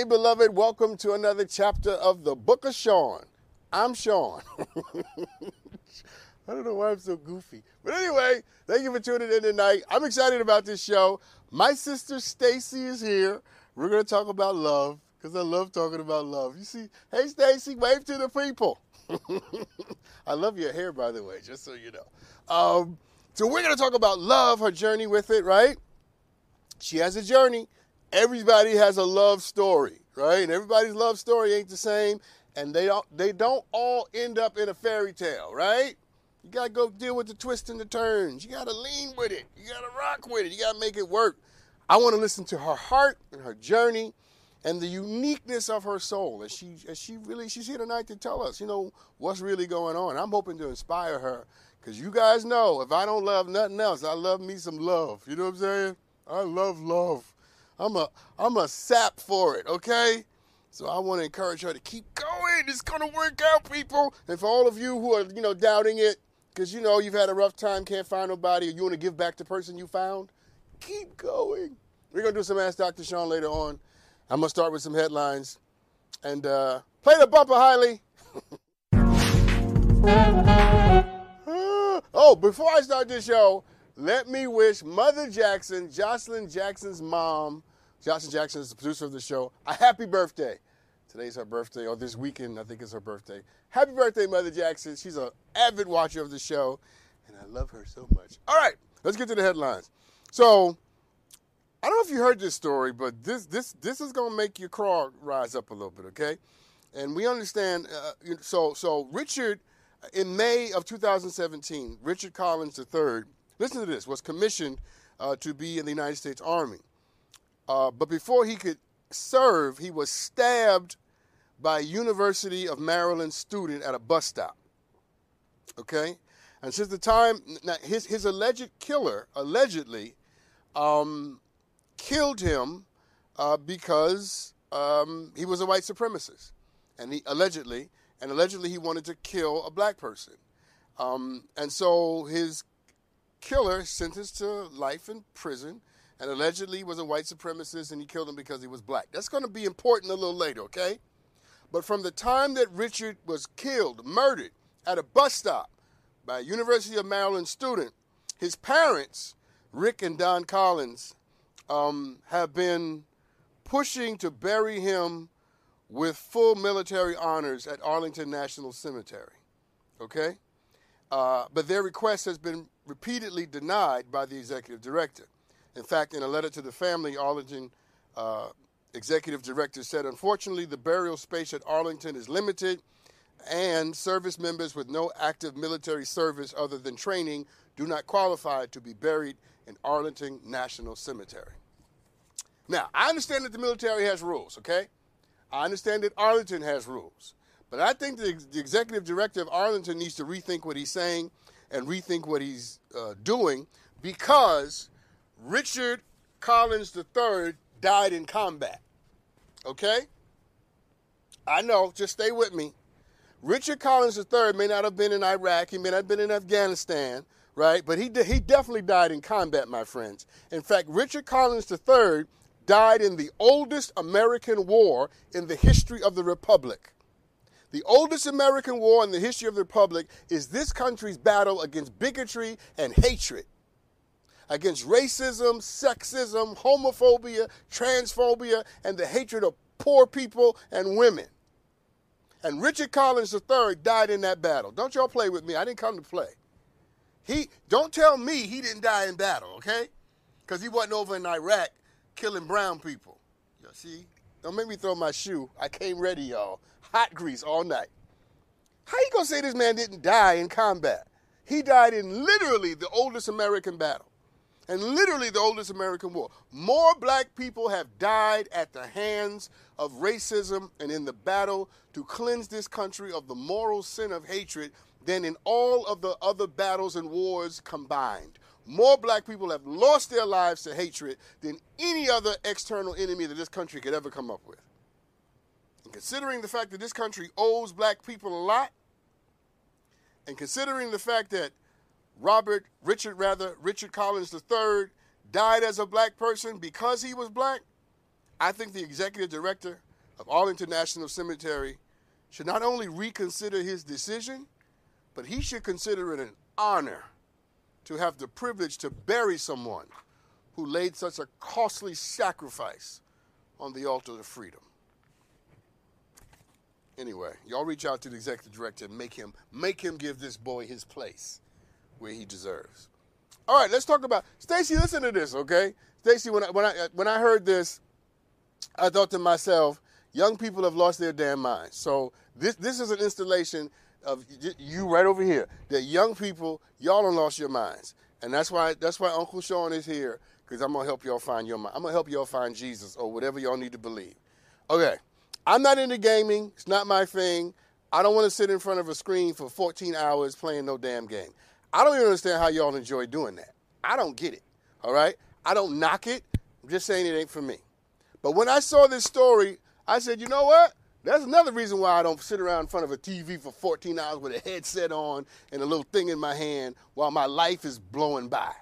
Hey, beloved, welcome to another chapter of the Book of Sean. I'm Sean. I don't know why I'm so goofy. But anyway, thank you for tuning in tonight. I'm excited about this show. My sister Stacy is here. We're going to talk about love because I love talking about love. You see, hey Stacy, wave to the people. I love your hair, by the way, just so you know. Um, so we're going to talk about love, her journey with it, right? She has a journey everybody has a love story, right? And everybody's love story ain't the same, and they don't they don't all end up in a fairy tale, right? You gotta go deal with the twists and the turns. You gotta lean with it. You gotta rock with it. You gotta make it work. I want to listen to her heart and her journey and the uniqueness of her soul. And she as she really she's here tonight to tell us, you know, what's really going on. I'm hoping to inspire her. Cause you guys know if I don't love nothing else, I love me some love. You know what I'm saying? I love love. I'm a I'm a sap for it, okay? So I want to encourage her to keep going. It's gonna work out, people. And for all of you who are, you know, doubting it, because you know you've had a rough time, can't find nobody, or you want to give back the person you found, keep going. We're gonna do some Ask Dr. Sean later on. I'm gonna start with some headlines. And uh, play the bumper, Hiley. oh, before I start this show, let me wish Mother Jackson, Jocelyn Jackson's mom, Jocelyn Jackson is the producer of the show. A happy birthday. Today's her birthday, or this weekend, I think is her birthday. Happy birthday, Mother Jackson. She's an avid watcher of the show, and I love her so much. All right, let's get to the headlines. So, I don't know if you heard this story, but this this this is gonna make your craw rise up a little bit, okay? And we understand. Uh, so so Richard, in May of 2017, Richard Collins III, listen to this, was commissioned uh, to be in the United States Army. Uh, but before he could serve, he was stabbed by a University of Maryland student at a bus stop. Okay? And since the time, his, his alleged killer allegedly um, killed him uh, because um, he was a white supremacist. And he allegedly, and allegedly he wanted to kill a black person. Um, and so his killer sentenced to life in prison and allegedly was a white supremacist and he killed him because he was black. That's going to be important a little later, okay? But from the time that Richard was killed, murdered at a bus stop by a University of Maryland student, his parents, Rick and Dawn Collins, um, have been pushing to bury him with full military honors at Arlington National Cemetery. Okay? Uh, but their request has been repeatedly denied by the executive director. In fact, in a letter to the family, Arlington uh, executive director said, unfortunately, the burial space at Arlington is limited, and service members with no active military service other than training do not qualify to be buried in Arlington National Cemetery. Now, I understand that the military has rules, okay? I understand that Arlington has rules. But I think the, the executive director of Arlington needs to rethink what he's saying and rethink what he's uh, doing because Richard Collins III died in combat. Okay? I know, just stay with me. Richard Collins III may not have been in Iraq, he may not have been in Afghanistan, right? But he, he definitely died in combat, my friends. In fact, Richard Collins III died in the oldest American war in the history of the Republic. The oldest American war in the history of the Republic is this country's battle against bigotry and hatred against racism, sexism, homophobia, transphobia, and the hatred of poor people and women. And Richard Collins III died in that battle. Don't y'all play with me. I didn't come to play. He don't tell me he didn't die in battle, okay? Because he wasn't over in Iraq killing brown people. You see? Don't make me throw my shoe. I came ready, y'all. Hot grease all night. How you gonna say this man didn't die in combat? He died in literally the oldest American battle and literally the oldest American war. More black people have died at the hands of racism and in the battle to cleanse this country of the moral sin of hatred than in all of the other battles and wars combined. More black people have lost their lives to hatred than any other external enemy that this country could ever come up with. And considering the fact that this country owes black people a lot, and considering the fact that Robert, Richard rather, Richard Collins III died as a black person because he was black, I think the executive director of Arlington National Cemetery should not only reconsider his decision, but he should consider it an honor to have the privilege to bury someone who laid such a costly sacrifice on the altar of freedom. Anyway, y'all reach out to the executive director and make him make him give this boy his place where he deserves. All right, let's talk about Stacy. Listen to this, okay? Stacy, when I, when I when I heard this, I thought to myself, young people have lost their damn minds. So this this is an installation of you right over here. That young people, y'all have lost your minds, and that's why that's why Uncle Sean is here because I'm gonna help y'all find your mind. I'm gonna help y'all find Jesus or whatever y'all need to believe. Okay, I'm not into gaming. It's not my thing. I don't want to sit in front of a screen for 14 hours playing no damn game. I don't even understand how y'all enjoy doing that. I don't get it. All right? I don't knock it. I'm just saying it ain't for me. But when I saw this story, I said, you know what? That's another reason why I don't sit around in front of a TV for 14 hours with a headset on and a little thing in my hand while my life is blowing by.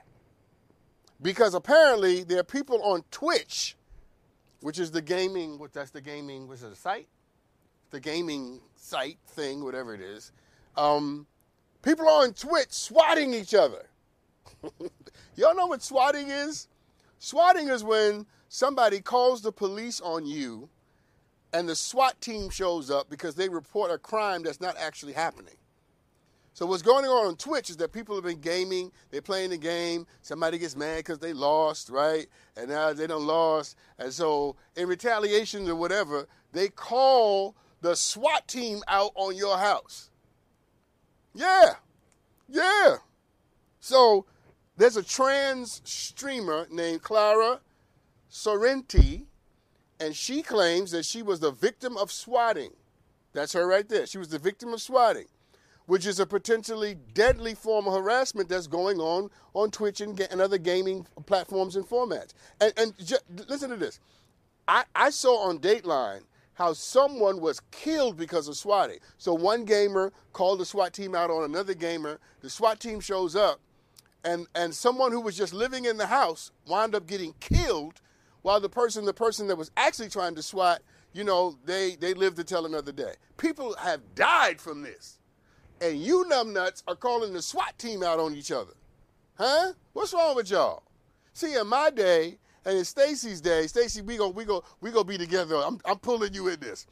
Because apparently there are people on Twitch, which is the gaming, what that's the gaming, what's it, a site? The gaming site thing, whatever it is. Um, People on Twitch swatting each other. Y'all know what swatting is? Swatting is when somebody calls the police on you and the SWAT team shows up because they report a crime that's not actually happening. So what's going on on Twitch is that people have been gaming, they're playing the game, somebody gets mad because they lost, right? And now they don't lost. And so in retaliation or whatever, they call the SWAT team out on your house. Yeah. Yeah. So there's a trans streamer named Clara Sorrenti, and she claims that she was the victim of swatting. That's her right there. She was the victim of swatting, which is a potentially deadly form of harassment that's going on on Twitch and, and other gaming platforms and formats. And, and listen to this. I, I saw on Dateline how someone was killed because of swatting. So one gamer called the SWAT team out on another gamer. The SWAT team shows up, and and someone who was just living in the house wound up getting killed, while the person the person that was actually trying to SWAT, you know, they they lived to tell another day. People have died from this, and you numbnuts are calling the SWAT team out on each other, huh? What's wrong with y'all? See, in my day, and in Stacy's day, Stacy, we go, we go, we go be together. I'm, I'm pulling you in this.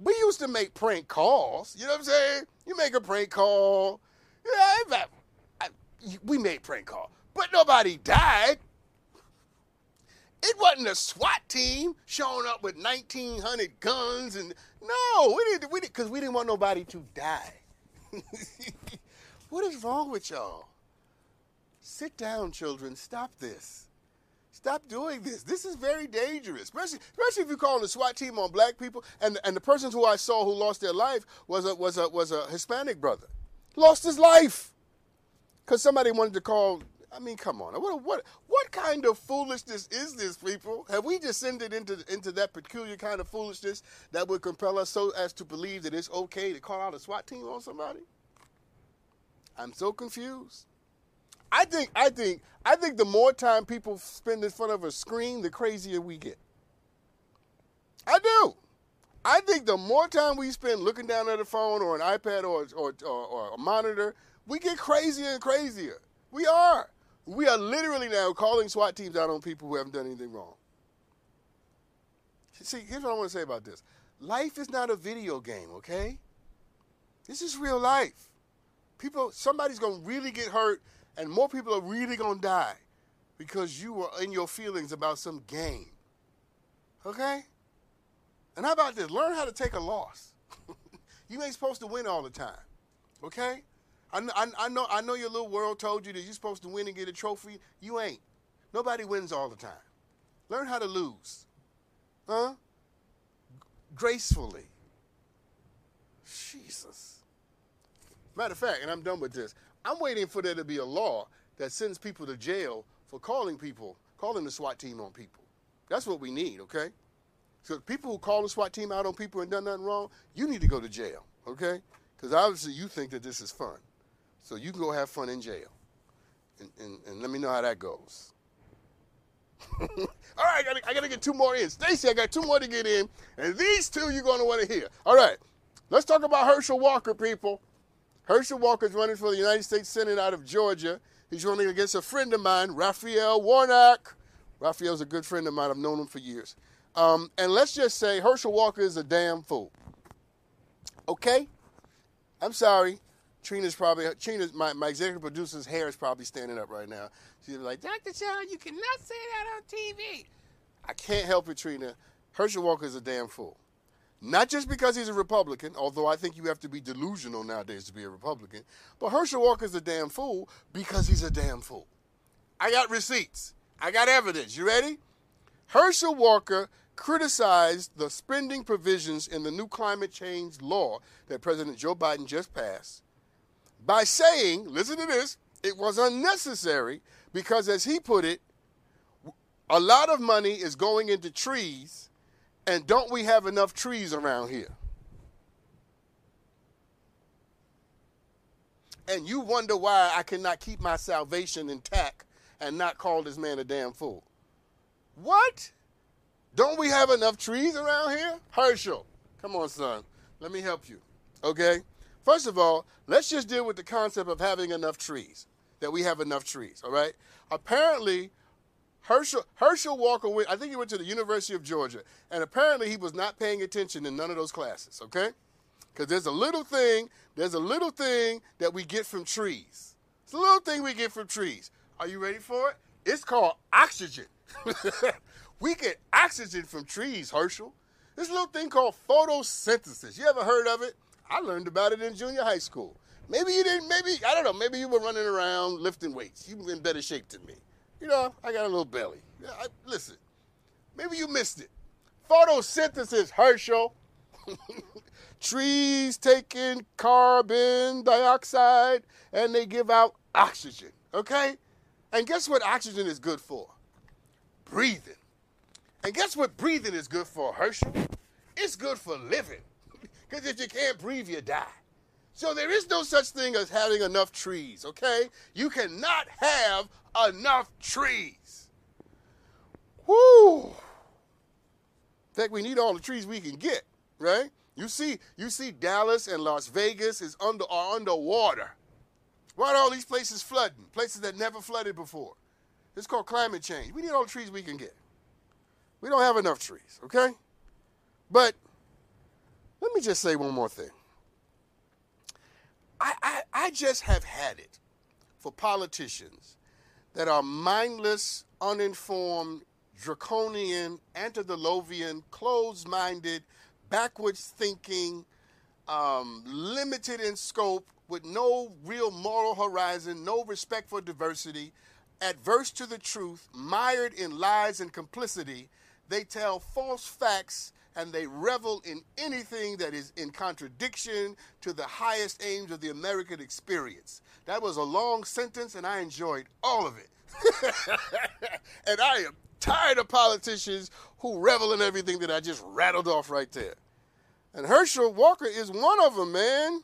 We used to make prank calls. You know what I'm saying? You make a prank call. Yeah, fact, I, we made prank call, but nobody died. It wasn't a SWAT team showing up with 1,900 guns and no, we didn't. We didn't because we didn't want nobody to die. what is wrong with y'all? Sit down, children. Stop this. Stop doing this. This is very dangerous, especially, especially if you call the SWAT team on black people. And, and the person who I saw who lost their life was a, was a, was a Hispanic brother. Lost his life because somebody wanted to call. I mean, come on. What, what, what kind of foolishness is this, people? Have we descended into, into that peculiar kind of foolishness that would compel us so as to believe that it's okay to call out a SWAT team on somebody? I'm so confused. I think I think I think the more time people spend in front of a screen, the crazier we get. I do. I think the more time we spend looking down at a phone or an iPad or, or, or, or a monitor, we get crazier and crazier. We are. We are literally now calling SWAT teams out on people who haven't done anything wrong. See, here's what I want to say about this life is not a video game, okay? This is real life. People, somebody's going to really get hurt and more people are really going to die because you were in your feelings about some game. Okay? And how about this? Learn how to take a loss. you ain't supposed to win all the time. Okay? I, I, I, know I know your little world told you that you're supposed to win and get a trophy. You ain't. Nobody wins all the time. Learn how to lose. Huh? Gracefully. Jesus. Matter of fact, and I'm done with this. I'm waiting for there to be a law that sends people to jail for calling people, calling the SWAT team on people. That's what we need, okay? So people who call the SWAT team out on people and done nothing wrong, you need to go to jail, okay? Because obviously you think that this is fun. So you can go have fun in jail. And, and, and let me know how that goes. All right, I gotta, I gotta get two more in. Stacy, I got two more to get in. And these two you're gonna wanna hear. All right, let's talk about Herschel Walker, people. Herschel Walker is running for the United States Senate out of Georgia. He's running against a friend of mine, Raphael Warnock. Raphael's a good friend of mine. I've known him for years. Um, and let's just say Herschel Walker is a damn fool. Okay? I'm sorry. Trina's probably Trina's my, my executive producer's hair is probably standing up right now. She's like, Dr. Sean, you cannot say that on TV. I can't help it, Trina. Herschel Walker is a damn fool. Not just because he's a Republican, although I think you have to be delusional nowadays to be a Republican, but Herschel Walker is a damn fool because he's a damn fool. I got receipts. I got evidence. You ready? Herschel Walker criticized the spending provisions in the new climate change law that President Joe Biden just passed by saying, listen to this, it was unnecessary because, as he put it, a lot of money is going into trees, and don't we have enough trees around here? And you wonder why I cannot keep my salvation intact and not call this man a damn fool. What? Don't we have enough trees around here? Herschel, come on, son. Let me help you. Okay? First of all, let's just deal with the concept of having enough trees, that we have enough trees, all right? Apparently, Herschel, Herschel Walker went, I think he went to the University of Georgia, and apparently he was not paying attention in none of those classes, okay? Because there's a little thing, there's a little thing that we get from trees. It's a little thing we get from trees. Are you ready for it? It's called oxygen. we get oxygen from trees, Herschel. This little thing called photosynthesis. You ever heard of it? I learned about it in junior high school. Maybe you didn't, maybe, I don't know, maybe you were running around lifting weights. You were in better shape than me. You know, I got a little belly. I, listen, maybe you missed it. Photosynthesis, Herschel. Trees take in carbon dioxide and they give out oxygen, okay? And guess what oxygen is good for? Breathing. And guess what breathing is good for, Herschel? It's good for living. Because if you can't breathe, you die. So there is no such thing as having enough trees, okay? You cannot have enough trees. Whoo! In fact, we need all the trees we can get, right? You see, you see Dallas and Las Vegas is under are underwater. Why are all these places flooding? Places that never flooded before. It's called climate change. We need all the trees we can get. We don't have enough trees, okay? But let me just say one more thing. I, I, I just have had it for politicians that are mindless, uninformed, draconian, antediluvian, closed minded, backwards thinking, um, limited in scope, with no real moral horizon, no respect for diversity, adverse to the truth, mired in lies and complicity. They tell false facts and they revel in anything that is in contradiction to the highest aims of the American experience. That was a long sentence, and I enjoyed all of it. and I am tired of politicians who revel in everything that I just rattled off right there. And Herschel Walker is one of them, man.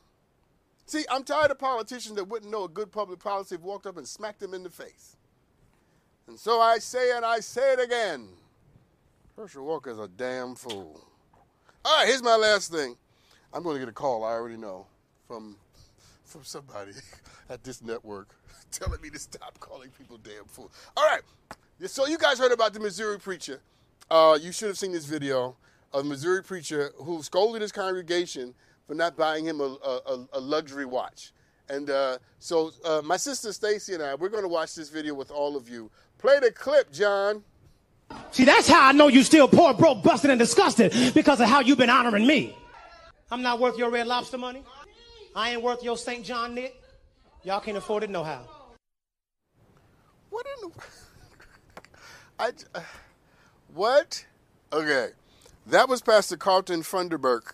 See, I'm tired of politicians that wouldn't know a good public policy if walked up and smacked them in the face. And so I say, and I say it again Herschel is a damn fool. All right, here's my last thing. I'm going to get a call, I already know, from, from somebody at this network telling me to stop calling people damn fool. All right, so you guys heard about the Missouri preacher. Uh, you should have seen this video of a Missouri preacher who scolded his congregation for not buying him a, a, a luxury watch. And uh, so uh, my sister Stacy and I, we're going to watch this video with all of you. Play the clip, John. See, that's how I know you still poor, broke, busted, and disgusted because of how you've been honoring me. I'm not worth your red lobster money. I ain't worth your St. John knit. Y'all can't afford it no how. What in the. I. Uh, what? Okay. That was Pastor Carlton Funderburk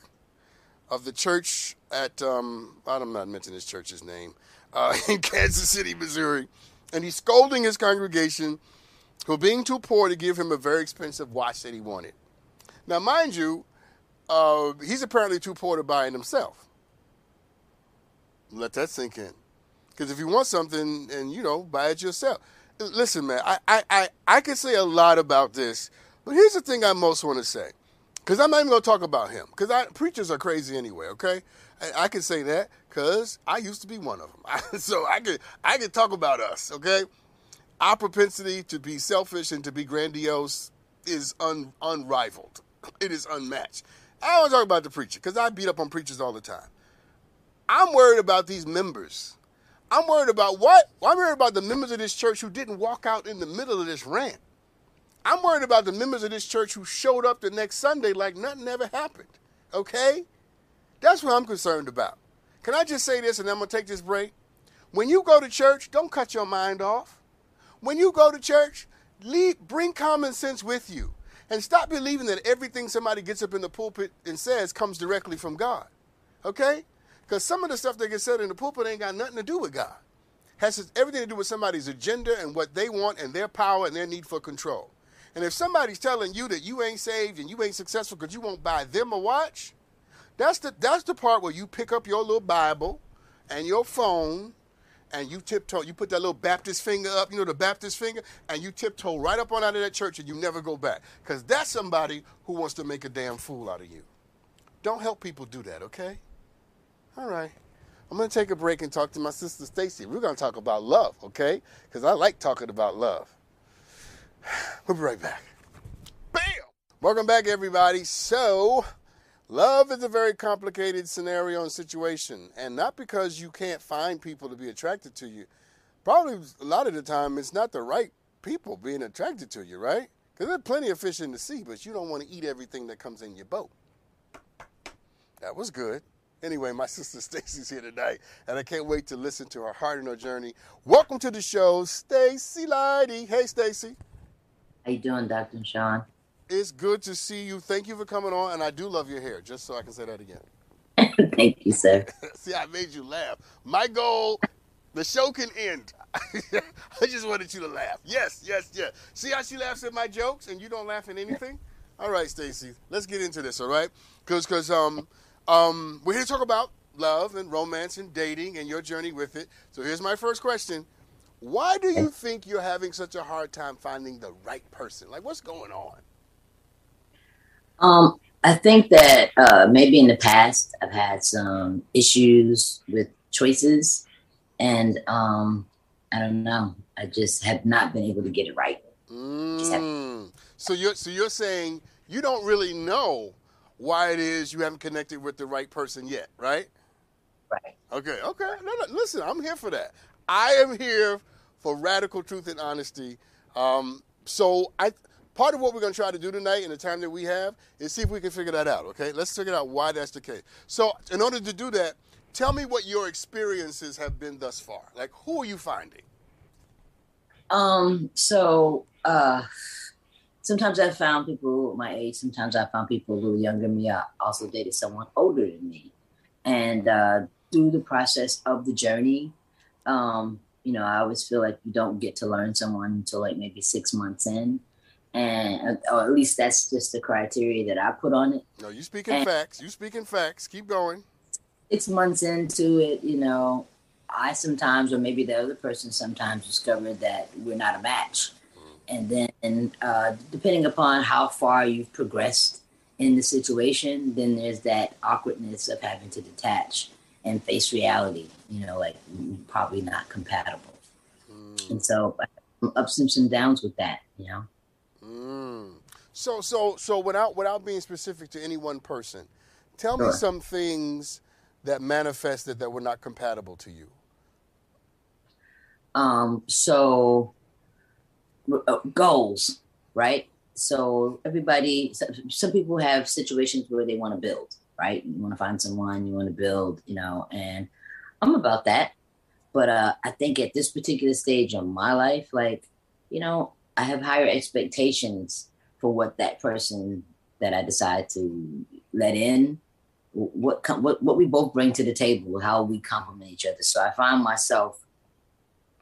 of the church at, um, I'm not mentioning his church's name, uh, in Kansas City, Missouri. And he's scolding his congregation who being too poor to give him a very expensive watch that he wanted. Now, mind you, uh, he's apparently too poor to buy it himself. Let that sink in. Because if you want something and, you know, buy it yourself. Listen, man, I, I, I, I could say a lot about this, but here's the thing I most want to say. Because I'm not even going to talk about him. Because preachers are crazy anyway, okay? I, I can say that because I used to be one of them. so I could, I could talk about us, okay? Our propensity to be selfish and to be grandiose is un, unrivaled. It is unmatched. I don't talk about the preacher because I beat up on preachers all the time. I'm worried about these members. I'm worried about what? I'm worried about the members of this church who didn't walk out in the middle of this rant. I'm worried about the members of this church who showed up the next Sunday like nothing ever happened. Okay? That's what I'm concerned about. Can I just say this and I'm going to take this break? When you go to church, don't cut your mind off. When you go to church, leave, bring common sense with you and stop believing that everything somebody gets up in the pulpit and says comes directly from God. Okay? Because some of the stuff that gets said in the pulpit ain't got nothing to do with God. Has everything to do with somebody's agenda and what they want and their power and their need for control. And if somebody's telling you that you ain't saved and you ain't successful because you won't buy them a watch, that's the that's the part where you pick up your little Bible and your phone and you tiptoe, you put that little Baptist finger up, you know, the Baptist finger, and you tiptoe right up on out of that church and you never go back. Because that's somebody who wants to make a damn fool out of you. Don't help people do that, okay? All right. I'm going to take a break and talk to my sister Stacy. We're going to talk about love, okay? Because I like talking about love. We'll be right back. Bam! Welcome back, everybody. So, Love is a very complicated scenario and situation, and not because you can't find people to be attracted to you. Probably a lot of the time, it's not the right people being attracted to you, right? Because there's plenty of fish in the sea, but you don't want to eat everything that comes in your boat. That was good. Anyway, my sister Stacy's here tonight, and I can't wait to listen to her heart and her journey. Welcome to the show, Stacy Lighty. Hey, Stacy. How you doing, Dr. Sean? It's good to see you. Thank you for coming on, and I do love your hair. Just so I can say that again. Thank you, sir. see, I made you laugh. My goal, the show can end. I just wanted you to laugh. Yes, yes, yes. See how she laughs at my jokes, and you don't laugh at anything. All right, Stacy, let's get into this. All right, because because um um we're here to talk about love and romance and dating and your journey with it. So here's my first question. Why do you think you're having such a hard time finding the right person? Like, what's going on? Um, I think that uh, maybe in the past I've had some issues with choices, and um, I don't know. I just have not been able to get it right. Mm. So you're so you're saying you don't really know why it is you haven't connected with the right person yet, right? Right. Okay. Okay. No, no, listen, I'm here for that. I am here for radical truth and honesty. Um, so I part of what we're going to try to do tonight in the time that we have is see if we can figure that out, okay? Let's figure out why that's the case. So, in order to do that, tell me what your experiences have been thus far. Like, who are you finding? Um, so, uh, sometimes I found people my age, sometimes I found people a little younger than me. I also dated someone older than me. And uh, through the process of the journey, um, you know, I always feel like you don't get to learn someone until like maybe six months in and or at least that's just the criteria that I put on it. No, you speaking and facts. You speaking facts. Keep going. Six months into it, you know, I sometimes, or maybe the other person sometimes, discovered that we're not a match, mm. and then uh, depending upon how far you've progressed in the situation, then there's that awkwardness of having to detach and face reality. You know, like probably not compatible, mm. and so ups and some downs with that. You know. So, so, so, without without being specific to any one person, tell sure. me some things that manifested that were not compatible to you. Um. So, uh, goals, right? so everybody, some people have situations where they want to build, right? You want to find someone, you want to build, you know, and I'm about that. But uh, I think at this particular stage of my life, like, you know, I have higher expectations for what that person that I decide to let in, what what what we both bring to the table, how we complement each other. So I find myself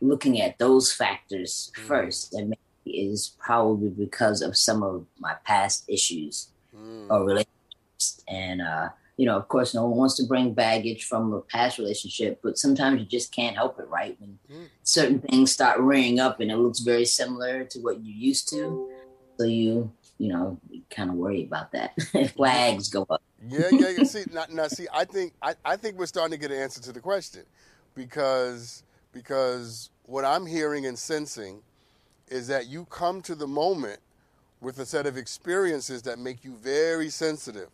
looking at those factors mm. first, and maybe is probably because of some of my past issues mm. or relationships. And uh, you know, of course, no one wants to bring baggage from a past relationship, but sometimes you just can't help it, right? When mm. certain things start rearing up and it looks very similar to what you used to, so you you know, kind of worry about that. If flags go up. yeah, yeah, yeah. See, now, now, see, I think I, I think we're starting to get an answer to the question, because because what I'm hearing and sensing is that you come to the moment with a set of experiences that make you very sensitive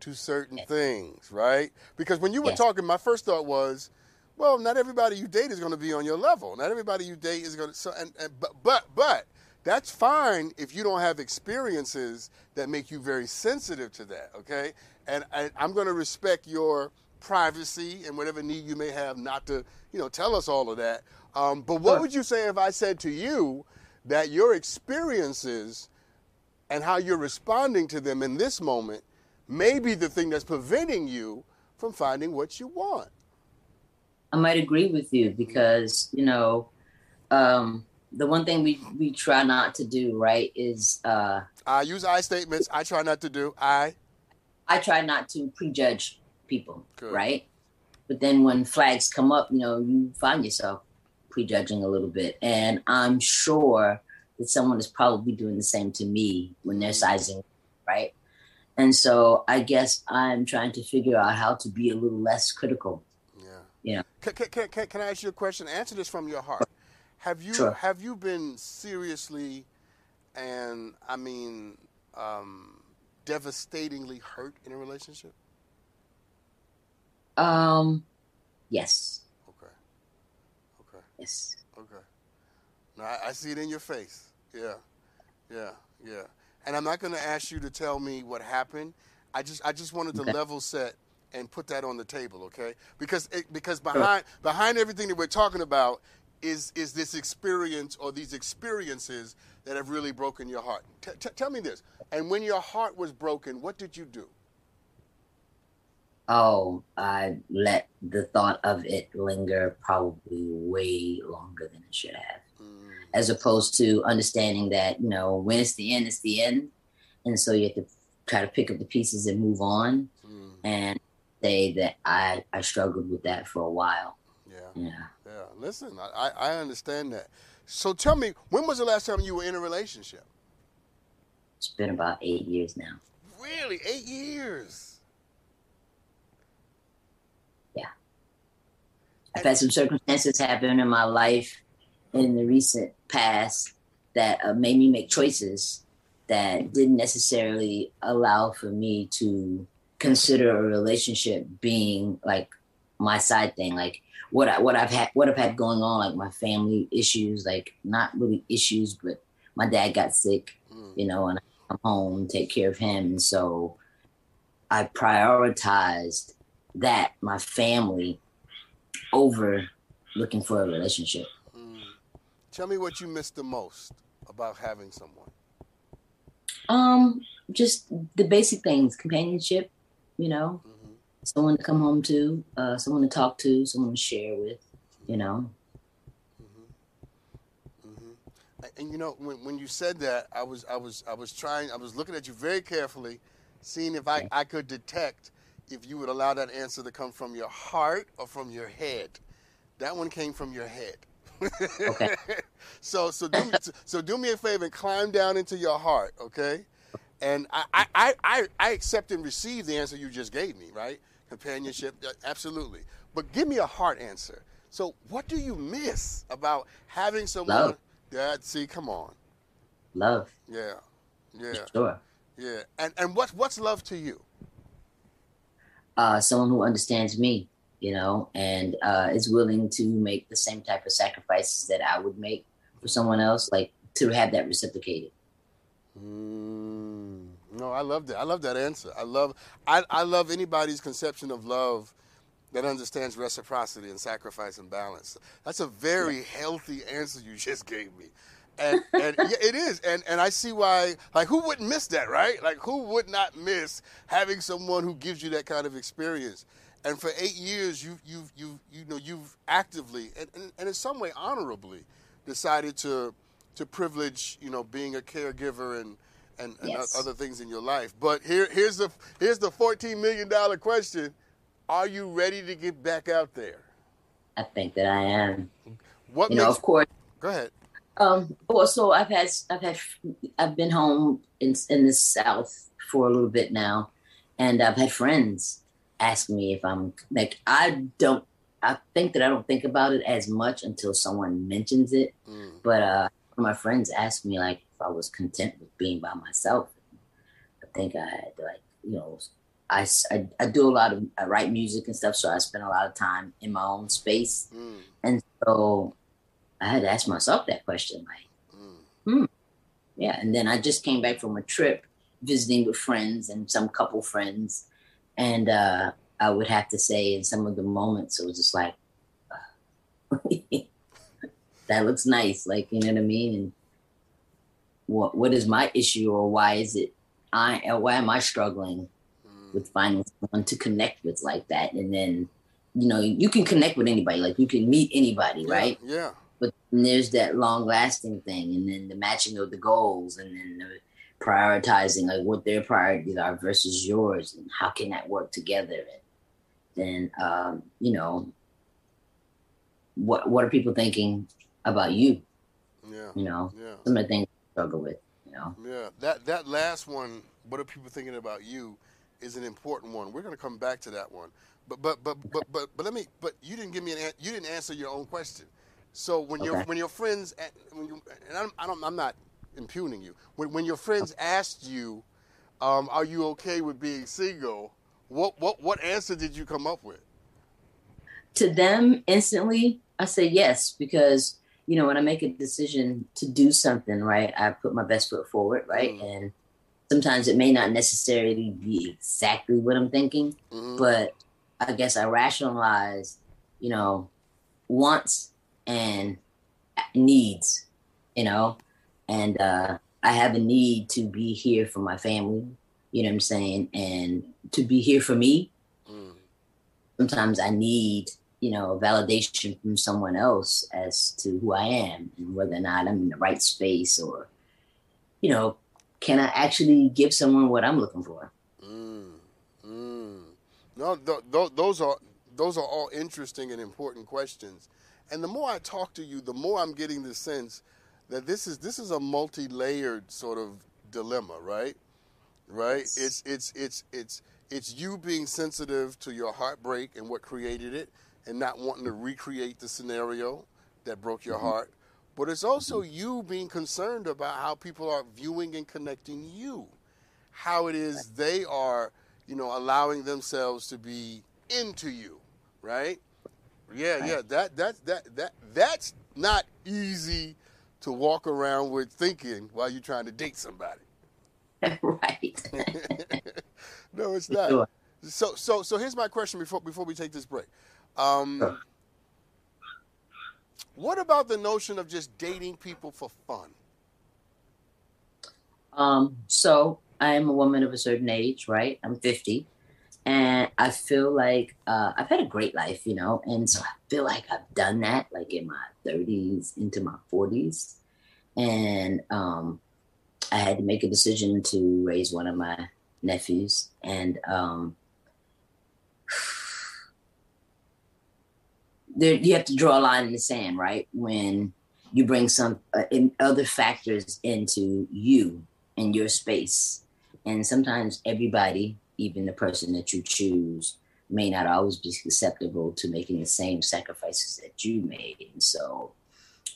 to certain yes. things, right? Because when you were yes. talking, my first thought was, well, not everybody you date is going to be on your level. Not everybody you date is going to. So, and, and but but but that's fine if you don't have experiences that make you very sensitive to that, okay? And, and I'm going to respect your privacy and whatever need you may have not to, you know, tell us all of that. Um, but what would you say if I said to you that your experiences and how you're responding to them in this moment may be the thing that's preventing you from finding what you want? I might agree with you because, you know, um, the one thing we we try not to do right is uh I use I statements. I try not to do I. I try not to prejudge people, Good. right? But then when flags come up, you know, you find yourself prejudging a little bit, and I'm sure that someone is probably doing the same to me when they're sizing, right? And so I guess I'm trying to figure out how to be a little less critical. Yeah. Yeah. Can, can, can, can I ask you a question? Answer this from your heart. Have you sure. have you been seriously and I mean um, devastatingly hurt in a relationship? Um, yes. Okay. Okay. Yes. Okay. Now I, I see it in your face. Yeah. Yeah. Yeah. And I'm not going to ask you to tell me what happened. I just I just wanted to okay. level set and put that on the table, okay? Because it, because behind sure. behind everything that we're talking about is is this experience or these experiences that have really broken your heart. T- t- tell me this. And when your heart was broken, what did you do? Oh, I let the thought of it linger probably way longer than it should have. Mm. As opposed to understanding that, you know, when it's the end, it's the end. And so you have to try to pick up the pieces and move on. Mm. And say that I, I struggled with that for a while. Yeah. Yeah. Yeah. Listen, I, I understand that. So tell me, when was the last time you were in a relationship? It's been about eight years now. Really? Eight years? Yeah. I've had some circumstances happen in my life in the recent past that uh, made me make choices that didn't necessarily allow for me to consider a relationship being like my side thing. Like what I, what I've had what I've had going on, like my family issues, like not really issues, but my dad got sick, mm. you know, and I come home and take care of him, and so I prioritized that my family over looking for a relationship. Mm. Tell me what you miss the most about having someone. Um, just the basic things, companionship, you know. Mm someone to come home to, uh, someone to talk to, someone to share with, you know. Mm-hmm. Mm-hmm. And you know, when, when you said that, I was I was I was trying I was looking at you very carefully, seeing if I, I could detect if you would allow that answer to come from your heart or from your head. That one came from your head. okay. so so do me, so do me a favor and climb down into your heart, okay? And I, I, I, I accept and receive the answer you just gave me, right? Companionship, absolutely. But give me a heart answer. So, what do you miss about having someone? Love. That see, come on. Love. Yeah, yeah, sure. Yeah, and and what's what's love to you? Uh, someone who understands me, you know, and uh, is willing to make the same type of sacrifices that I would make for someone else, like to have that reciprocated. Mm, no, I love that. I love that answer. I love I, I love anybody's conception of love that understands reciprocity and sacrifice and balance. That's a very healthy answer you just gave me. And, and yeah, it is. And, and I see why, like, who wouldn't miss that, right? Like, who would not miss having someone who gives you that kind of experience? And for eight years, you, you've, you you know, you've actively and, and, and in some way honorably decided to, to privilege, you know, being a caregiver and, and, and Yes. other things in your life. But here, here's the, here's the $14 million question. Are you ready to get back out there? I think that I am. What You know, of course. go ahead. Um, also, I've had, I've had, I've been home in in the South for a little bit now, and I've had friends ask me if I'm like I don't. I think that I don't think about it as much until someone mentions it. Mm. But uh, my friends ask me like if I was content with being by myself. I think I had like you know, I I do a lot of I write music and stuff, so I spend a lot of time in my own space, Mm. and so I had to ask myself that question like, Mm. yeah. And then I just came back from a trip visiting with friends and some couple friends, and uh, I would have to say in some of the moments it was just like. that looks nice. Like, you know what I mean? And what what is my issue or why is it I why am I struggling Mm. with finding someone to connect with like that? And then, you know, you can connect with anybody, like you can meet anybody, Yeah, right? Yeah. But then there's that long lasting thing and then the matching of the goals and then the prioritizing like what their priorities are versus yours and how can that work together and then um, you know what what are people thinking about you Yeah. you know Yeah. some of the things struggle with you know Yeah, that that last one, what are people thinking about you, is an important one. We're going to come back to that one, but but but but but but let me. But you didn't give me an. You didn't answer your own question. So when your when your friends when you and I'm I don't, I'm not impugning you. When when your friends asked you, um, "Are you okay with being single?" What what what answer did you come up with? to them instantly i said yes because you know when i make a decision to do something right i put my best foot forward right Mm. and sometimes it may not necessarily be exactly what i'm thinking Mhm. but i guess i rationalize you know wants and needs you know and uh i have a need to be here for my family you know what i'm saying and to be here for me Mm. sometimes I need, you know, validation from someone else as to who I am and whether or not I'm in the right space or, you know, can I actually give someone what I'm looking for? Mm, mm. No, th- th- those are those are all interesting and important questions. And the more I talk to you, the more I'm getting the sense that this is this is a multi-layered sort of dilemma, right? Right? Yes. It's it's it's it's it's you being sensitive to your heartbreak and what created it, and not wanting to recreate the scenario that broke your mm-hmm. heart. But it's also mm-hmm. you being concerned about how people are viewing and connecting you how it is they are, you know, allowing themselves to be into you, right? Yeah, yeah. That that that that that's not easy to walk around with thinking while you're trying to date somebody. right. no, it's not. Sure. So so so here's my question before before we take this break. Um, what about the notion of just dating people for fun? Um, so I am a woman of a certain age, right? I'm 50. And I feel like uh, I've had a great life, you know, and so I feel like I've done that like in my 30s into my 40s. And um, I had to make a decision to raise one of my nephews. And um, there, you have to draw a line in the sand, right? When you bring some uh, other factors into you and your space. And sometimes everybody, even the person that you choose, may not always be susceptible to making the same sacrifices that you made. And so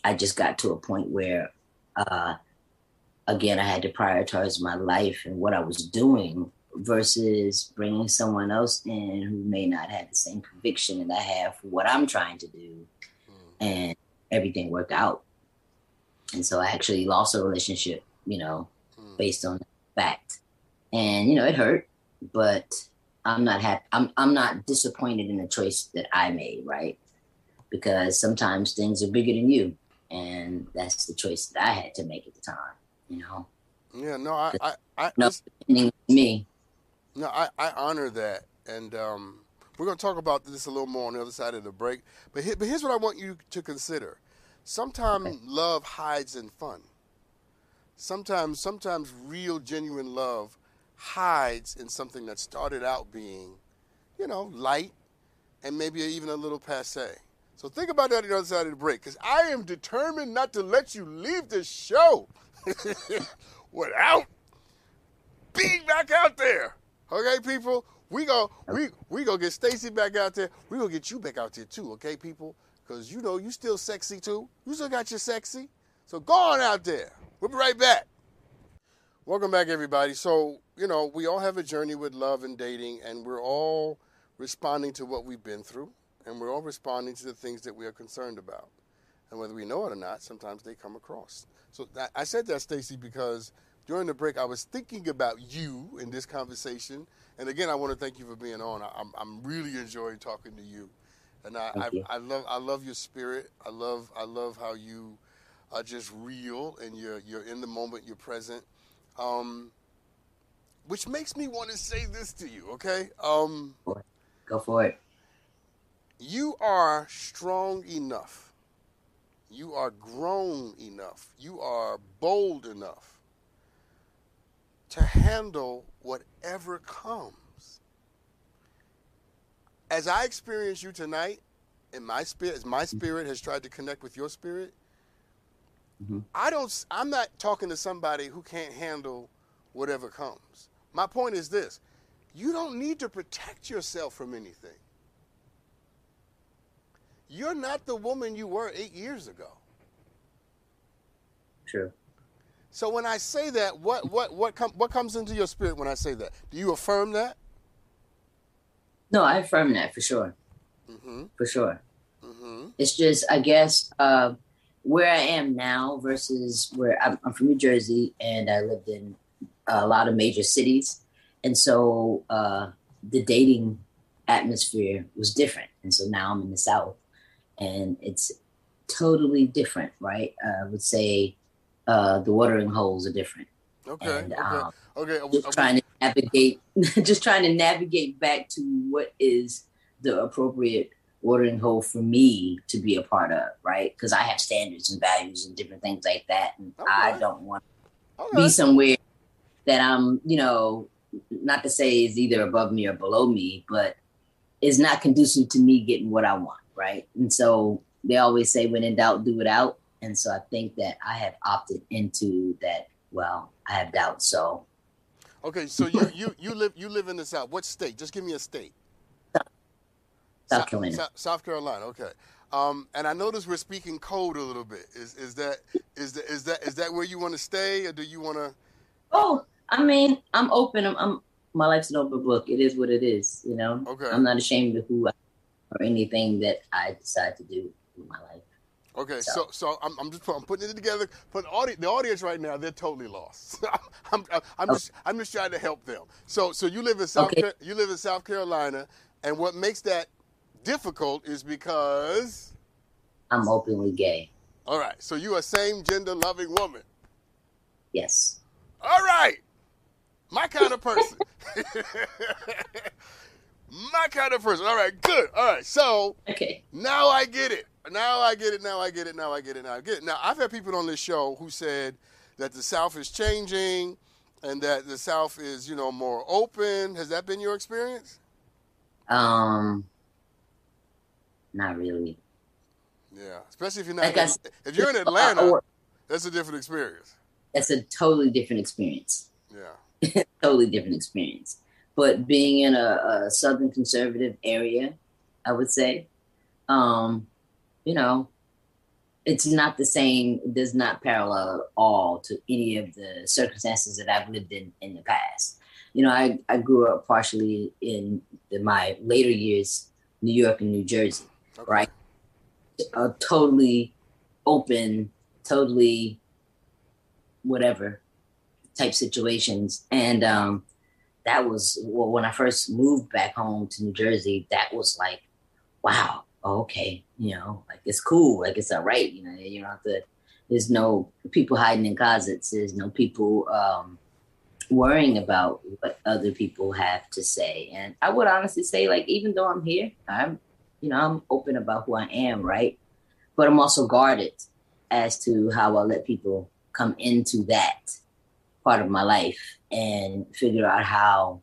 I just got to a point where, uh, again, I had to prioritize my life and what I was doing versus bringing someone else in who may not have the same conviction that I have for what I'm trying to do. Hmm. And everything worked out. And so I actually lost a relationship, you know, hmm. based on that fact. And you know, it hurt, but I'm not happy. I'm I'm not disappointed in the choice that I made, right? Because sometimes things are bigger than you, and that's the choice that I had to make at the time. You know. Yeah. No. I. I. I no, me. No. I. I honor that, and um, we're going to talk about this a little more on the other side of the break. But here, but here's what I want you to consider. Sometimes okay. love hides in fun. Sometimes, sometimes real, genuine love hides in something that started out being, you know, light and maybe even a little passe. So think about that on the other side of the break, because I am determined not to let you leave this show without being back out there. Okay, people, we go we we go get Stacy back out there. We gonna get you back out there too. Okay, people, because you know you still sexy too. You still got your sexy. So go on out there. We'll be right back. Welcome back, everybody. So, you know, we all have a journey with love and dating, and we're all responding to what we've been through, and we're all responding to the things that we are concerned about. And whether we know it or not, sometimes they come across. So I said that, Stacy, because during the break, I was thinking about you in this conversation. And again, I want to thank you for being on. I'm, I'm really enjoying talking to you. And I, I, I, love I love your spirit. I love I love how you are just real and you're you're in the moment. You're present. Um, which makes me want to say this to you, okay? Um, Go for it. You are strong enough. You are grown enough. You are bold enough to handle whatever comes. As I experience you tonight, in my spirit, as my spirit has tried to connect with your spirit, Mm-hmm. I don't. I'm not talking to somebody who can't handle whatever comes. My point is this: you don't need to protect yourself from anything. You're not the woman you were eight years ago. True. So when I say that, what what what com- what comes into your spirit when I say that? Do you affirm that? No, I affirm that for sure. Mm-hmm. For sure. Mm-hmm. It's just, I guess, uh, where I am now versus where I'm, I'm, from New Jersey and I lived in a lot of major cities. And so uh, the dating atmosphere was different. And so now I'm in the South and it's totally different, right? I would say uh, the watering holes are different. Okay. And, okay. Um, okay. Just trying to navigate, just trying to navigate back to what is the appropriate watering hole for me to be a part of, right? Because I have standards and values and different things like that, and okay. I don't want to okay. be somewhere that I'm, you know, not to say is either above me or below me, but is not conducive to me getting what I want, right? And so they always say, when in doubt, do it out. And so I think that I have opted into that. Well, I have doubts, so. Okay, so you you you live you live in the South. What state? Just give me a state. South Carolina. South, South Carolina. Okay. Um, and I notice we're speaking code a little bit. Is is that is that is that is that where you want to stay, or do you want to? Oh, I mean, I'm open. I'm, I'm, my life's an open book. It is what it is. You know. Okay. I'm not ashamed of who I or anything that I decide to do with my life. Okay, so so, so I'm, I'm, just I'm putting it together for the audience. The audience right now, they're totally lost. I'm, I'm, I'm just I'm just trying to help them. So so you live in South okay. you live in South Carolina, and what makes that difficult is because I'm openly gay. All right. So you a same gender loving woman. Yes. All right. My kind of person. My kind of person. All right, good. All right. So okay. now I get it. Now I get it. Now I get it. Now I get it. Now I get it. Now I've had people on this show who said that the South is changing and that the South is, you know, more open. Has that been your experience? Um not really. Yeah, especially if you're not. Like in, I, if you're in Atlanta, or, that's a different experience. That's a totally different experience. Yeah, totally different experience. But being in a, a, southern conservative area, I would say, um, you know, it's not the same. It does not parallel at all to any of the circumstances that I've lived in in the past. You know, I, I grew up partially in the, my later years, New York and New Jersey okay. right? A totally open, totally whatever type situations. And um, that was well, when I first moved back home to New Jersey. That was like, wow, okay, you know, like it's cool, like it's all right. You know, you don't have to. There's no people hiding in closets. There's no people um, worrying about what other people have to say. And I would honestly say, like, even though I'm here, I'm, you know, I'm open about who I am, right? But I'm also guarded as to how I let people come into that part of my life and figure out how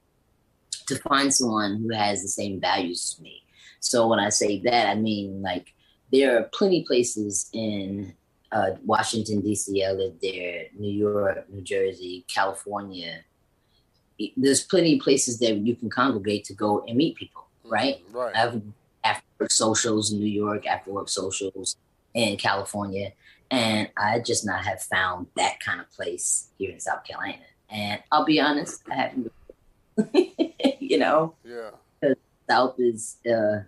to find someone who has the same values as me. So when I say that, I mean like there are plenty places in uh, Washington D.C. I lived there, New York, New Jersey, California. There's plenty of places that you can congregate to go and meet people, right? Right. I've after work socials in New York, after work socials in California, and I just not have found that kind of place here in South Carolina. And I'll be honest, I haven't. you know, Yeah. South is uh,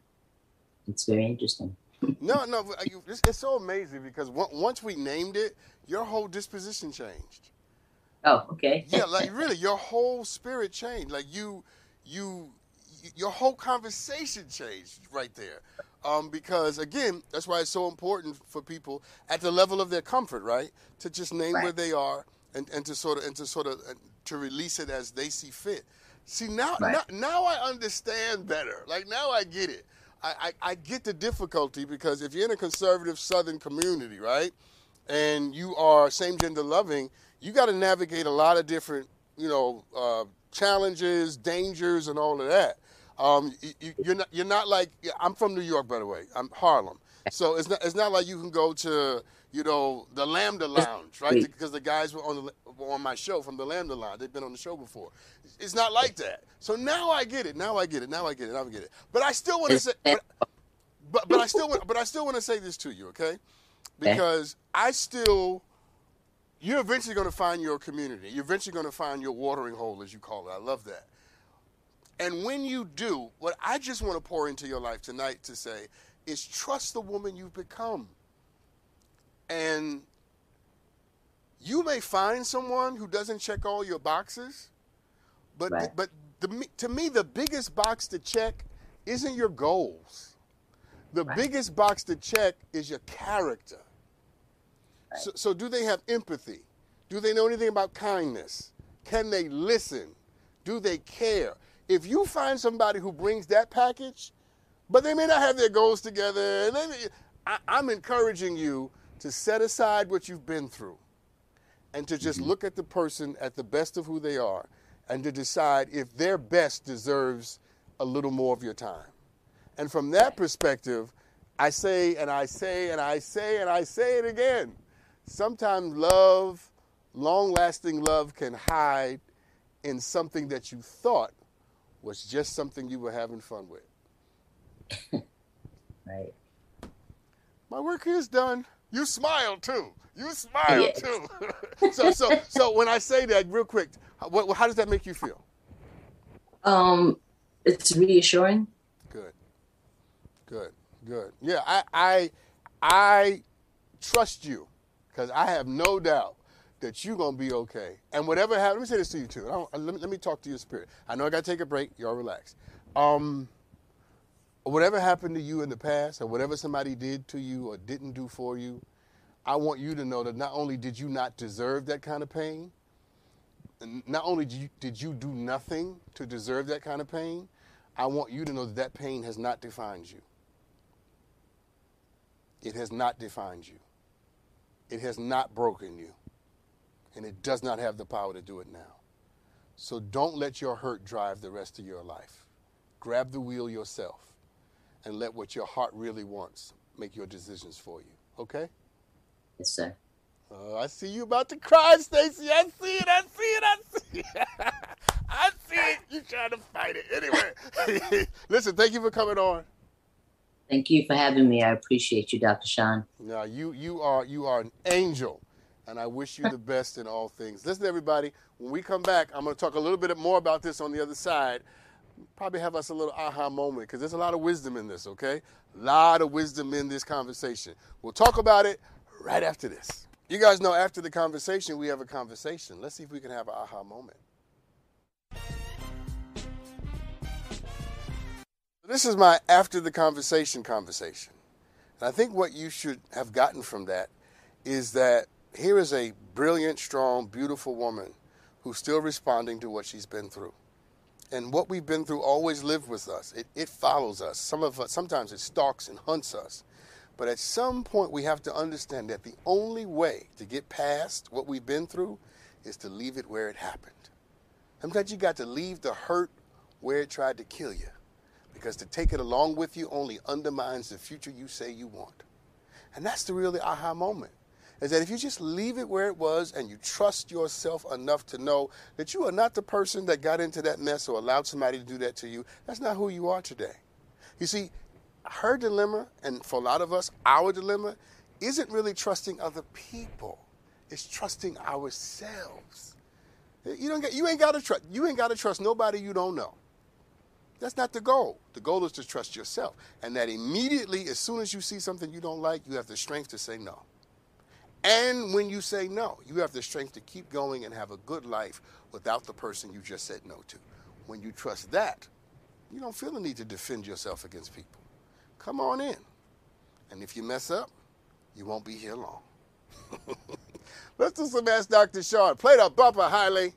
it's very interesting. No, no, you- it's, it's so amazing because once we named it, your whole disposition changed. Oh, okay. Yeah, like really, your whole spirit changed. Like you, you, your whole conversation changed right there. Um, because again, that's why it's so important for people at the level of their comfort, right, to just name where they are and, and to sort of and to sort of uh, to release it as they see fit. See now, Right. now, now I understand better. Like now I get it. I, I, I get the difficulty because if you're in a conservative Southern community, right, and you are same gender loving, you got to navigate a lot of different, you know, uh, challenges, dangers, and all of that. Um, you, you're not you're not like I'm from New York, by the way. I'm Harlem, so it's not it's not like you can go to you know the Lambda Lounge, right? Because the guys were on the were on my show from the Lambda Lounge. They've been on the show before. It's not like that. So now I get it. Now I get it. Now I get it. Now I get it. But I still want to say. But, but but I still want but I still want to say this to you, okay? Because I still you're eventually going to find your community. You're eventually going to find your watering hole, as you call it. I love that. And when you do, what I just want to pour into your life tonight to say is trust the woman you've become. And you may find someone who doesn't check all your boxes, but Right. but the, to me the biggest box to check isn't your goals. The Right. biggest box to check is your character. So, so do they have empathy? Do they know anything about kindness? Can they listen? Do they care? If you find somebody who brings that package, but they may not have their goals together, and then I, I'm encouraging you to set aside what you've been through and to just mm-hmm. look at the person at the best of who they are and to decide if their best deserves a little more of your time. And from that perspective, I say and I say and I say and I say it again. Sometimes love, long lasting love, can hide in something that you thought was just something you were having fun with. Right. My work here is done. You smile too. You smile Yes. too. so, so, so when I say that, real quick, how, what, how does that make you feel? Um, it's reassuring. Good, good, good. Yeah, I, I, I trust you because I have no doubt that you're gonna be okay. And whatever happens, let me say this to you too. I don't, let, me, let me talk to your spirit. I know I gotta take a break. Y'all relax. Um, whatever happened to you in the past, or whatever somebody did to you or didn't do for you, I want you to know that not only did you not deserve that kind of pain, not only did you, did you do nothing to deserve that kind of pain, I want you to know that that pain has not defined you. It has not defined you. It has not broken you. And it does not have the power to do it now. So don't let your hurt drive the rest of your life. Grab the wheel yourself and let what your heart really wants make your decisions for you. Okay? Yes, sir. Oh, I see you about to cry, Stacy. I see it. I see it. I see it. I see it. You trying to fight it. Anyway, listen. Thank you for coming on. Thank you for having me. I appreciate you, Dr. Sean. Now you you are you are an angel, and I wish you the best in all things. Listen, everybody. When we come back, I'm going to talk a little bit more about this on the other side. Probably have us a little aha moment because there's a lot of wisdom in this. Okay, a lot of wisdom in this conversation. We'll talk about it right after this. You guys know after the conversation, we have a conversation. Let's see if we can have an aha moment. This is my after the conversation conversation. And I think what you should have gotten from that is that here is a brilliant, strong, beautiful woman who's still responding to what she's been through. And what we've been through always lives with us. It, it follows us. Some of us, sometimes it stalks and hunts us. But at some point, we have to understand that the only way to get past what we've been through is to leave it where it happened. Sometimes you got to leave the hurt where it tried to kill you. Because to take it along with you only undermines the future you say you want. And that's the really aha moment is that if you just leave it where it was and you trust yourself enough to know that you are not the person that got into that mess or allowed somebody to do that to you, that's not who you are today. You see, her dilemma, and for a lot of us, our dilemma, isn't really trusting other people. It's trusting ourselves. You don't get, you ain't got to trust. You ain't got to trust nobody you don't know. That's not the goal. The goal is to trust yourself, and that immediately, as soon as you see something you don't like, you have the strength to say no. And when you say no, you have the strength to keep going and have a good life without the person you just said no to. When you trust that, you don't feel the need to defend yourself against people. Come on in. And if you mess up, you won't be here long. Let's do some Ask Dr. Sean. Play the bumper, Hailey.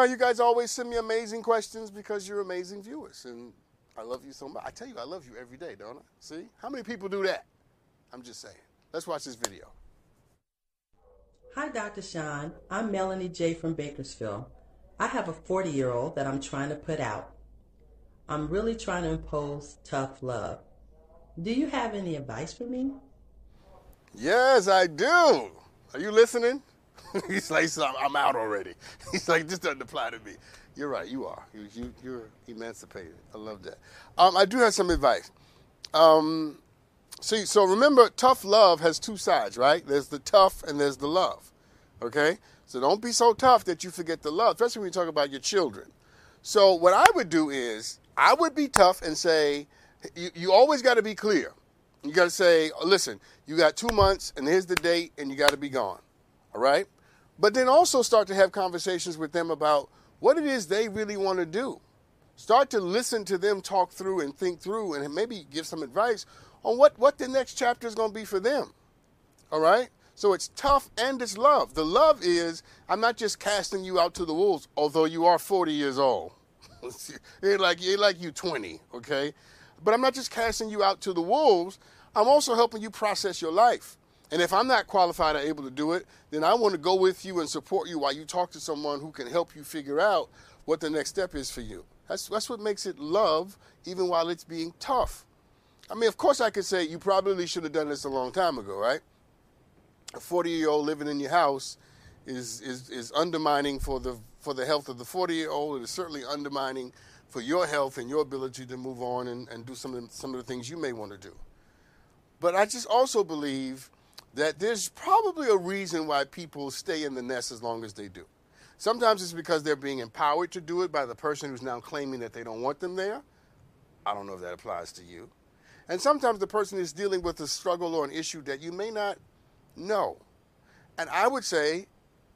Uh, you guys always send me amazing questions because you're amazing viewers. And I love you so much. I tell you, I love you every day, don't I? See? How many people do that? I'm just saying. Let's watch this video. Hi, Dr. Sean. I'm Melanie J. from Bakersfield. I have a 40 year old that I'm trying to put out. I'm really trying to impose tough love. Do you have any advice for me? Yes, I do. Are you listening? He's like, I'm out already. He's like, this doesn't apply to me. You're right. You are. You, you you're emancipated. I love that. Um, I do have some advice. Um, see, so remember, tough love has two sides, right? There's the tough and there's the love. Okay. So don't be so tough that you forget the love, especially when you talk about your children. So what I would do is I would be tough and say, you, you always got to be clear. You got to say, listen, you got two months and here's the date and you got to be gone. All right. But then also start to have conversations with them about what it is they really want to do. Start to listen to them talk through and think through and maybe give some advice on what, what the next chapter is going to be for them. All right? So it's tough and it's love. The love is I'm not just casting you out to the wolves, although you are 40 years old. ain't like ain't like you 20, okay? But I'm not just casting you out to the wolves. I'm also helping you process your life. And if I'm not qualified or able to do it, then I want to go with you and support you while you talk to someone who can help you figure out what the next step is for you. That's, that's what makes it love, even while it's being tough. I mean, of course, I could say you probably should have done this a long time ago, right? A 40 year old living in your house is, is, is undermining for the, for the health of the 40 year old. It is certainly undermining for your health and your ability to move on and, and do some of, the, some of the things you may want to do. But I just also believe that there's probably a reason why people stay in the nest as long as they do. Sometimes it's because they're being empowered to do it by the person who's now claiming that they don't want them there. I don't know if that applies to you. And sometimes the person is dealing with a struggle or an issue that you may not know. And I would say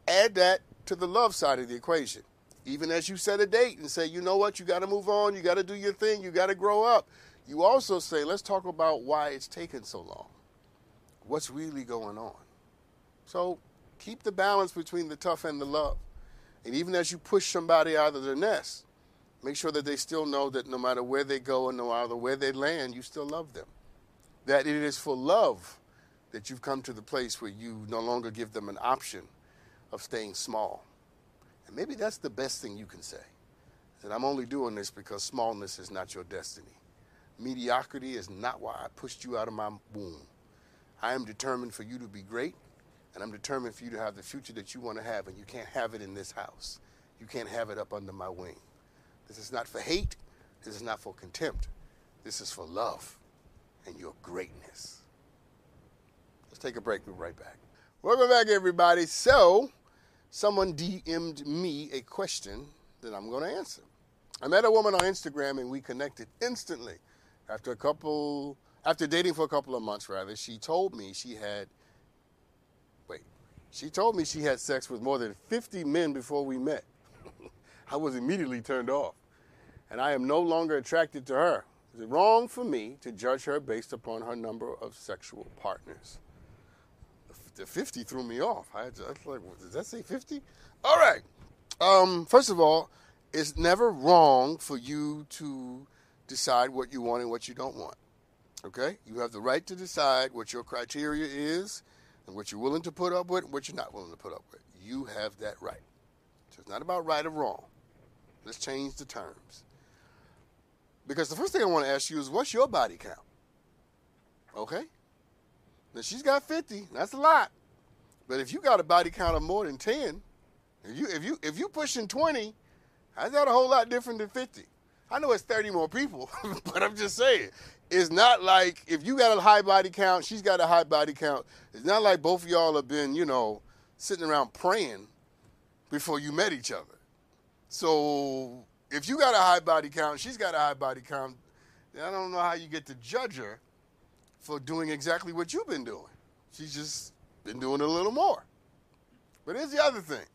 add that to the love side of the equation. Even as you set a date and say, you know what, you got to move on, you got to do your thing, you got to grow up. You also say, let's talk about why it's taken so long what's really going on. So keep the balance between the tough and the love. And even as you push somebody out of their nest, make sure that they still know that no matter where they go and no matter where they land, you still love them. That it is for love that you've come to the place where you no longer give them an option of staying small. And maybe that's the best thing you can say. That I'm only doing this because smallness is not your destiny. Mediocrity is not why I pushed you out of my womb. I am determined for you to be great, and I'm determined for you to have the future that you want to have, and you can't have it in this house. You can't have it up under my wing. This is not for hate. This is not for contempt. This is for love and your greatness. Let's take a break. We'll be right back. Welcome back, everybody. So, someone DM'd me a question that I'm going to answer. I met a woman on Instagram and we connected instantly. After a couple after dating for a couple of months, rather, she told me she had. Wait, she told me she had sex with more than 50 men before we met. I was immediately turned off, and I am no longer attracted to her. Is it wrong for me to judge her based upon her number of sexual partners? The 50 threw me off. I, was like, does that say 50? All right. Um, first of all, it's never wrong for you to decide what you want and what you don't want. Okay? You have the right to decide what your criteria is and what you're willing to put up with and what you're not willing to put up with. You have that right. So it's not about right or wrong. Let's change the terms. Because the first thing I want to ask you is what's your body count? Okay? Now she's got 50. That's a lot. But if you got a body count of more than 10, if you if you if you pushing 20, how's that a whole lot different than 50? I know it's 30 more people, but I'm just saying. It's not like if you got a high body count, she's got a high body count. It's not like both of y'all have been, you know, sitting around praying before you met each other. So if you got a high body count, she's got a high body count, I don't know how you get to judge her for doing exactly what you've been doing. She's just been doing a little more. But here's the other thing.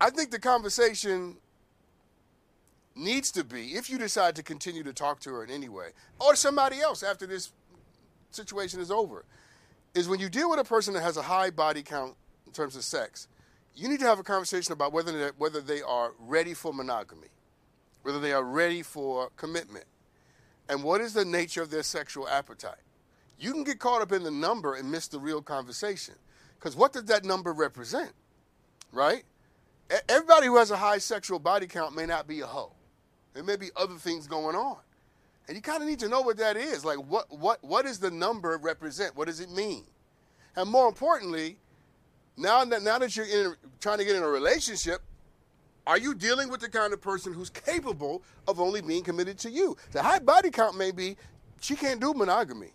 I think the conversation needs to be, if you decide to continue to talk to her in any way, or somebody else after this situation is over, is when you deal with a person that has a high body count in terms of sex, you need to have a conversation about whether whether they are ready for monogamy, whether they are ready for commitment, and what is the nature of their sexual appetite. You can get caught up in the number and miss the real conversation, because what does that number represent, right? Everybody who has a high sexual body count may not be a hoe. There may be other things going on. And you kind of need to know what that is. Like, what, what, what does the number represent? What does it mean? And more importantly, now that, now that you're in, trying to get in a relationship, are you dealing with the kind of person who's capable of only being committed to you? The high body count may be she can't do monogamy,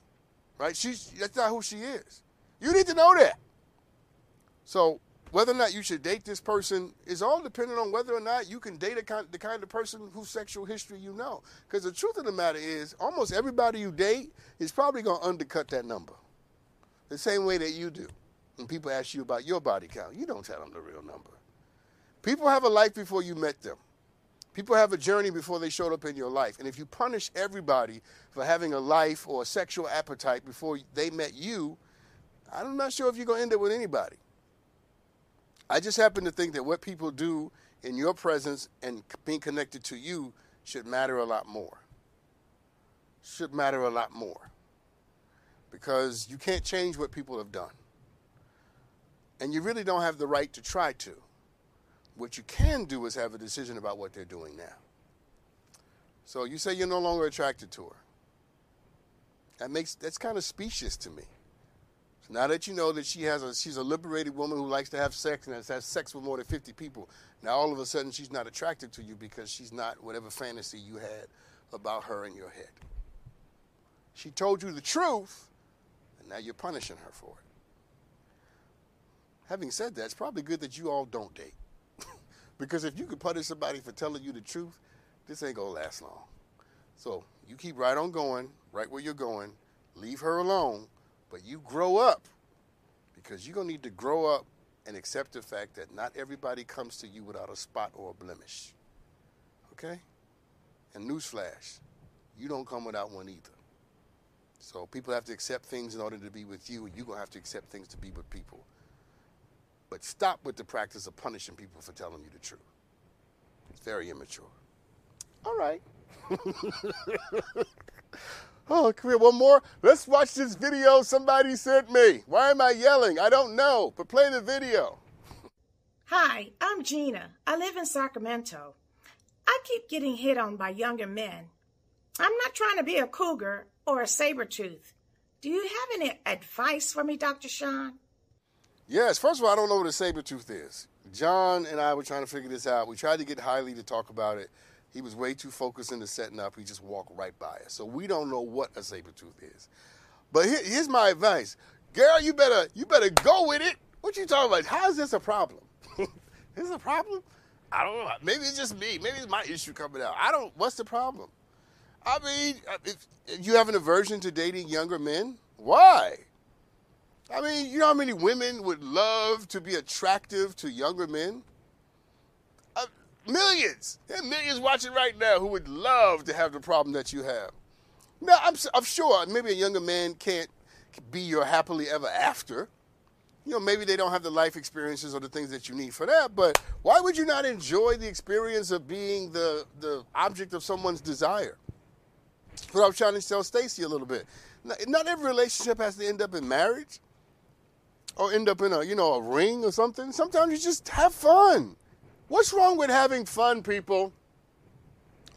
right? She's that's not who she is. You need to know that. So whether or not you should date this person is all dependent on whether or not you can date kind, the kind of person whose sexual history you know. Because the truth of the matter is, almost everybody you date is probably going to undercut that number. The same way that you do. When people ask you about your body count, you don't tell them the real number. People have a life before you met them. People have a journey before they showed up in your life. And if you punish everybody for having a life or a sexual appetite before they met you, I'm not sure if you're going to end up with anybody. I just happen to think that what people do in your presence and being connected to you should matter a lot more. Should matter a lot more. Because you can't change what people have done. And you really don't have the right to try to. What you can do is have a decision about what they're doing now. So you say you're no longer attracted to her. That makes that's kind of specious to me. Now that you know that she has a she's a liberated woman who likes to have sex and has had sex with more than 50 people, now all of a sudden she's not attracted to you because she's not whatever fantasy you had about her in your head. She told you the truth, and now you're punishing her for it. Having said that, it's probably good that you all don't date. because if you could punish somebody for telling you the truth, this ain't gonna last long. So you keep right on going, right where you're going, leave her alone but you grow up because you're going to need to grow up and accept the fact that not everybody comes to you without a spot or a blemish. Okay? And newsflash, you don't come without one either. So people have to accept things in order to be with you, and you're going to have to accept things to be with people. But stop with the practice of punishing people for telling you the truth. It's very immature. All right. Oh, come here, one more. Let's watch this video somebody sent me. Why am I yelling? I don't know, but play the video. Hi, I'm Gina. I live in Sacramento. I keep getting hit on by younger men. I'm not trying to be a cougar or a saber tooth. Do you have any advice for me, Dr. Sean? Yes, first of all, I don't know what a saber tooth is. John and I were trying to figure this out. We tried to get Hailey to talk about it. He was way too focused into setting up. He just walked right by us. So we don't know what a saber tooth is. But here, here's my advice, girl. You better you better go with it. What you talking about? How is this a problem? is this a problem? I don't know. Maybe it's just me. Maybe it's my issue coming out. I don't. What's the problem? I mean, uh, if you have an aversion to dating younger men? Why? I mean, you know how many women would love to be attractive to younger men? Millions. Are millions watching right now who would love to have the problem that you have. Now, I'm, I'm sure maybe a younger man can't be your happily ever after. You know, maybe they don't have the life experiences or the things that you need for that, but why would you not enjoy the experience of being the, the object of someone's desire? What I was trying to tell Stacy a little bit. Not every relationship has to end up in marriage or end up in a, you know, a ring or something. Sometimes you just have fun. What's wrong with having fun, people?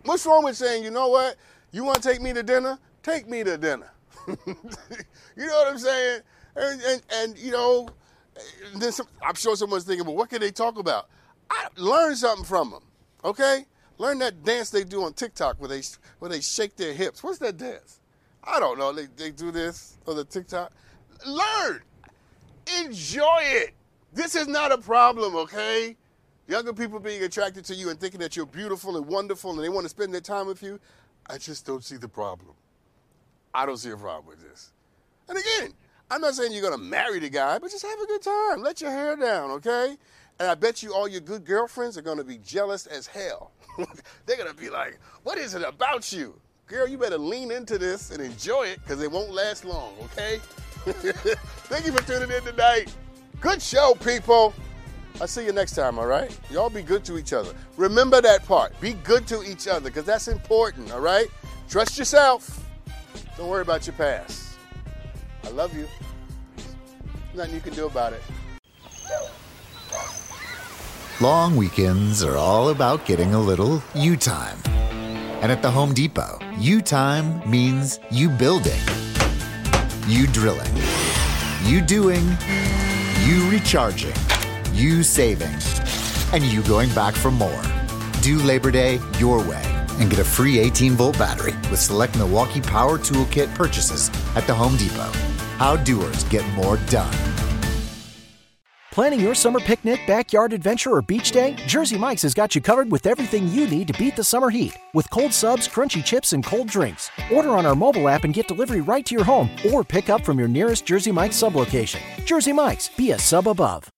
What's wrong with saying, you know what? You want to take me to dinner? Take me to dinner. you know what I'm saying? And, and, and you know, then some, I'm sure someone's thinking, well, what can they talk about? I learn something from them, okay? Learn that dance they do on TikTok where they where they shake their hips. What's that dance? I don't know. They, they do this on the TikTok. Learn. Enjoy it. This is not a problem, okay? Younger people being attracted to you and thinking that you're beautiful and wonderful and they want to spend their time with you. I just don't see the problem. I don't see a problem with this. And again, I'm not saying you're going to marry the guy, but just have a good time. Let your hair down, okay? And I bet you all your good girlfriends are going to be jealous as hell. They're going to be like, what is it about you? Girl, you better lean into this and enjoy it because it won't last long, okay? Thank you for tuning in tonight. Good show, people. I'll see you next time, all right? Y'all be good to each other. Remember that part. Be good to each other because that's important, all right? Trust yourself. Don't worry about your past. I love you. Nothing you can do about it. Long weekends are all about getting a little you time. And at the Home Depot, you time means you building, you drilling, you doing, you recharging, you saving, and you going back for more. Do Labor Day your way and get a free 18 volt battery with select Milwaukee Power Toolkit purchases at the Home Depot. How doers get more done. Planning your summer picnic, backyard adventure, or beach day? Jersey Mike's has got you covered with everything you need to beat the summer heat with cold subs, crunchy chips, and cold drinks. Order on our mobile app and get delivery right to your home or pick up from your nearest Jersey Mike's sub location. Jersey Mike's, be a sub above.